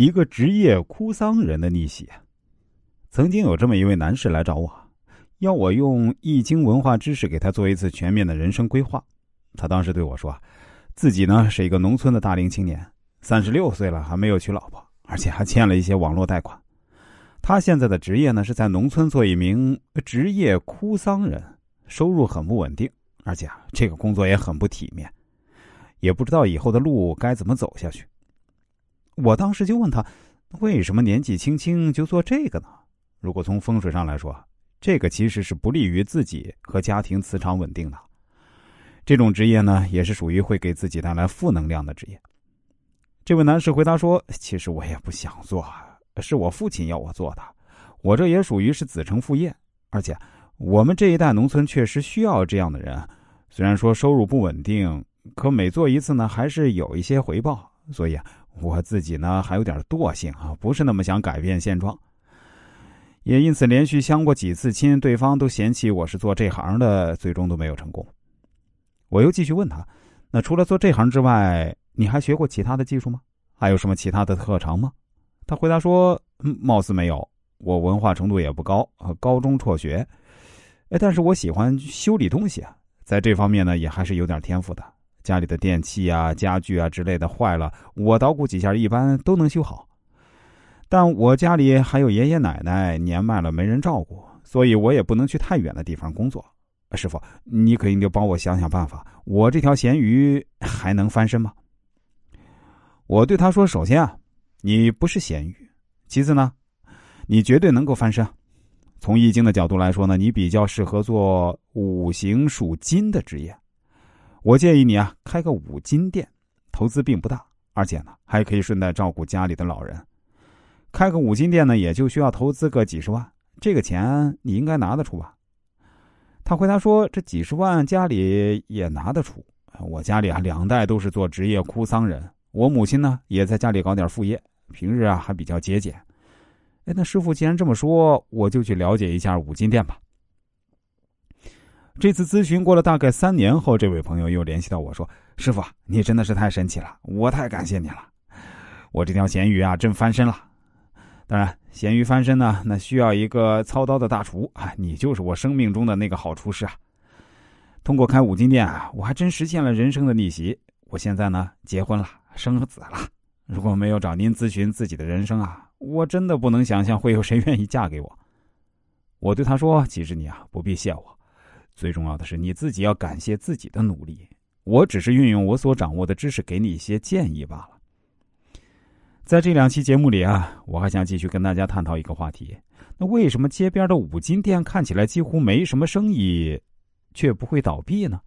一个职业哭丧人的逆袭。曾经有这么一位男士来找我，要我用易经文化知识给他做一次全面的人生规划。他当时对我说，自己呢是一个农村的大龄青年，三十六岁了还没有娶老婆，而且还欠了一些网络贷款。他现在的职业呢是在农村做一名职业哭丧人，收入很不稳定，而且啊这个工作也很不体面，也不知道以后的路该怎么走下去。我当时就问他，为什么年纪轻轻就做这个呢？如果从风水上来说，这个其实是不利于自己和家庭磁场稳定的。这种职业呢，也是属于会给自己带来负能量的职业。这位男士回答说：“其实我也不想做，是我父亲要我做的。我这也属于是子承父业，而且我们这一代农村确实需要这样的人。虽然说收入不稳定，可每做一次呢，还是有一些回报。所以啊。”我自己呢还有点惰性啊，不是那么想改变现状，也因此连续相过几次亲，对方都嫌弃我是做这行的，最终都没有成功。我又继续问他：“那除了做这行之外，你还学过其他的技术吗？还有什么其他的特长吗？”他回答说：“貌似没有，我文化程度也不高，高中辍学。哎，但是我喜欢修理东西啊，在这方面呢也还是有点天赋的。”家里的电器啊、家具啊之类的坏了，我捣鼓几下，一般都能修好。但我家里还有爷爷奶奶，年迈了没人照顾，所以我也不能去太远的地方工作。师傅，你可以就帮我想想办法，我这条咸鱼还能翻身吗？我对他说：“首先啊，你不是咸鱼；其次呢，你绝对能够翻身。从易经的角度来说呢，你比较适合做五行属金的职业。”我建议你啊，开个五金店，投资并不大，而且呢，还可以顺带照顾家里的老人。开个五金店呢，也就需要投资个几十万，这个钱你应该拿得出吧？他回答说：“这几十万家里也拿得出。我家里啊，两代都是做职业哭丧人，我母亲呢也在家里搞点副业，平日啊还比较节俭。哎，那师傅既然这么说，我就去了解一下五金店吧。”这次咨询过了大概三年后，这位朋友又联系到我说：“师傅，你真的是太神奇了，我太感谢你了。我这条咸鱼啊，真翻身了。当然，咸鱼翻身呢，那需要一个操刀的大厨啊，你就是我生命中的那个好厨师啊。通过开五金店啊，我还真实现了人生的逆袭。我现在呢，结婚了，生子了。如果没有找您咨询自己的人生啊，我真的不能想象会有谁愿意嫁给我。我对他说：其实你啊，不必谢我。”最重要的是你自己要感谢自己的努力，我只是运用我所掌握的知识给你一些建议罢了。在这两期节目里啊，我还想继续跟大家探讨一个话题：那为什么街边的五金店看起来几乎没什么生意，却不会倒闭呢？